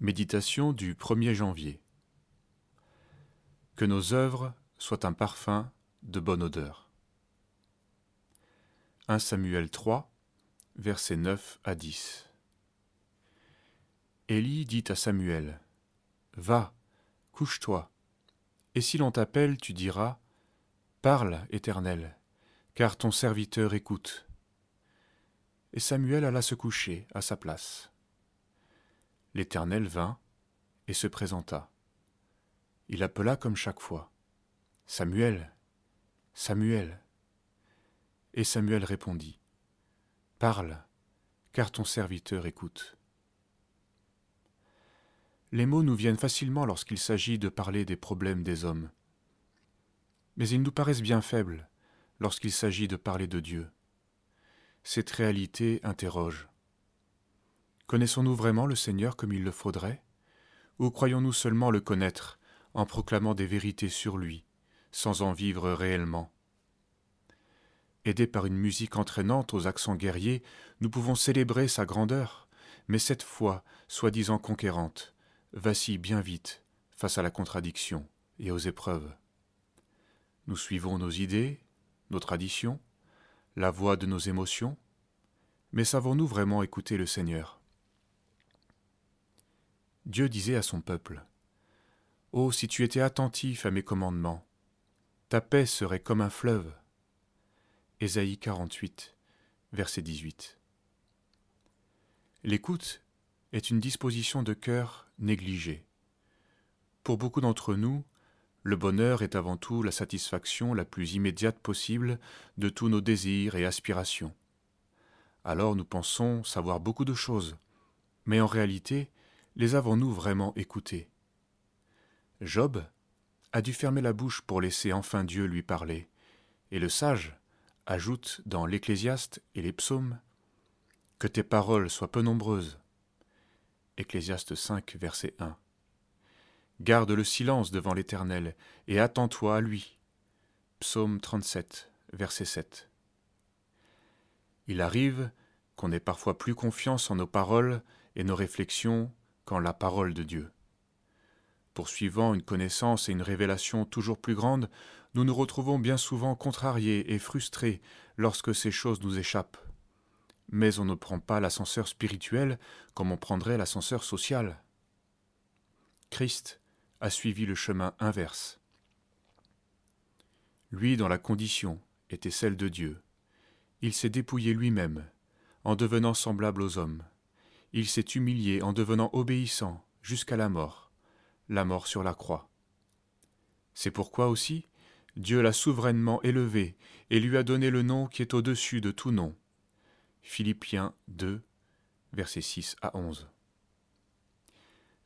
Méditation du 1er janvier. Que nos œuvres soient un parfum de bonne odeur. 1 Samuel 3, versets 9 à 10. Élie dit à Samuel, Va, couche-toi, et si l'on t'appelle, tu diras, Parle, Éternel, car ton serviteur écoute. Et Samuel alla se coucher à sa place. L'Éternel vint et se présenta. Il appela comme chaque fois. Samuel, Samuel. Et Samuel répondit. Parle, car ton serviteur écoute. Les mots nous viennent facilement lorsqu'il s'agit de parler des problèmes des hommes. Mais ils nous paraissent bien faibles lorsqu'il s'agit de parler de Dieu. Cette réalité interroge. Connaissons-nous vraiment le Seigneur comme il le faudrait? Ou croyons-nous seulement le connaître en proclamant des vérités sur lui, sans en vivre réellement? Aidés par une musique entraînante aux accents guerriers, nous pouvons célébrer sa grandeur, mais cette foi, soi-disant conquérante, vacille bien vite face à la contradiction et aux épreuves. Nous suivons nos idées, nos traditions, la voix de nos émotions, mais savons-nous vraiment écouter le Seigneur? Dieu disait à son peuple, Oh, si tu étais attentif à mes commandements, ta paix serait comme un fleuve. Ésaïe 48, verset 18. L'écoute est une disposition de cœur négligée. Pour beaucoup d'entre nous, le bonheur est avant tout la satisfaction la plus immédiate possible de tous nos désirs et aspirations. Alors nous pensons savoir beaucoup de choses, mais en réalité, les avons-nous vraiment écoutés? Job a dû fermer la bouche pour laisser enfin Dieu lui parler, et le sage ajoute dans l'Ecclésiaste et les psaumes Que tes paroles soient peu nombreuses. Ecclésiaste 5, verset 1. Garde le silence devant l'Éternel et attends-toi à lui. Psaume 37, verset 7. Il arrive qu'on ait parfois plus confiance en nos paroles et nos réflexions qu'en la parole de Dieu. Poursuivant une connaissance et une révélation toujours plus grandes, nous nous retrouvons bien souvent contrariés et frustrés lorsque ces choses nous échappent. Mais on ne prend pas l'ascenseur spirituel comme on prendrait l'ascenseur social. Christ a suivi le chemin inverse. Lui, dont la condition était celle de Dieu, il s'est dépouillé lui-même en devenant semblable aux hommes il s'est humilié en devenant obéissant jusqu'à la mort, la mort sur la croix. C'est pourquoi aussi Dieu l'a souverainement élevé et lui a donné le nom qui est au-dessus de tout nom. Philippiens 2, versets 6 à 11.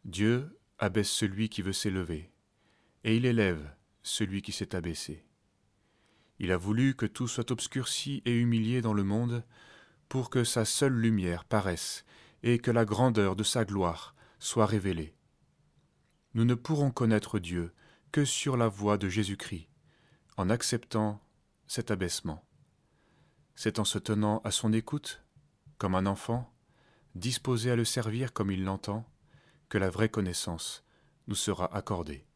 Dieu abaisse celui qui veut s'élever, et il élève celui qui s'est abaissé. Il a voulu que tout soit obscurci et humilié dans le monde, pour que sa seule lumière paraisse et que la grandeur de sa gloire soit révélée. Nous ne pourrons connaître Dieu que sur la voie de Jésus-Christ, en acceptant cet abaissement. C'est en se tenant à son écoute, comme un enfant, disposé à le servir comme il l'entend, que la vraie connaissance nous sera accordée.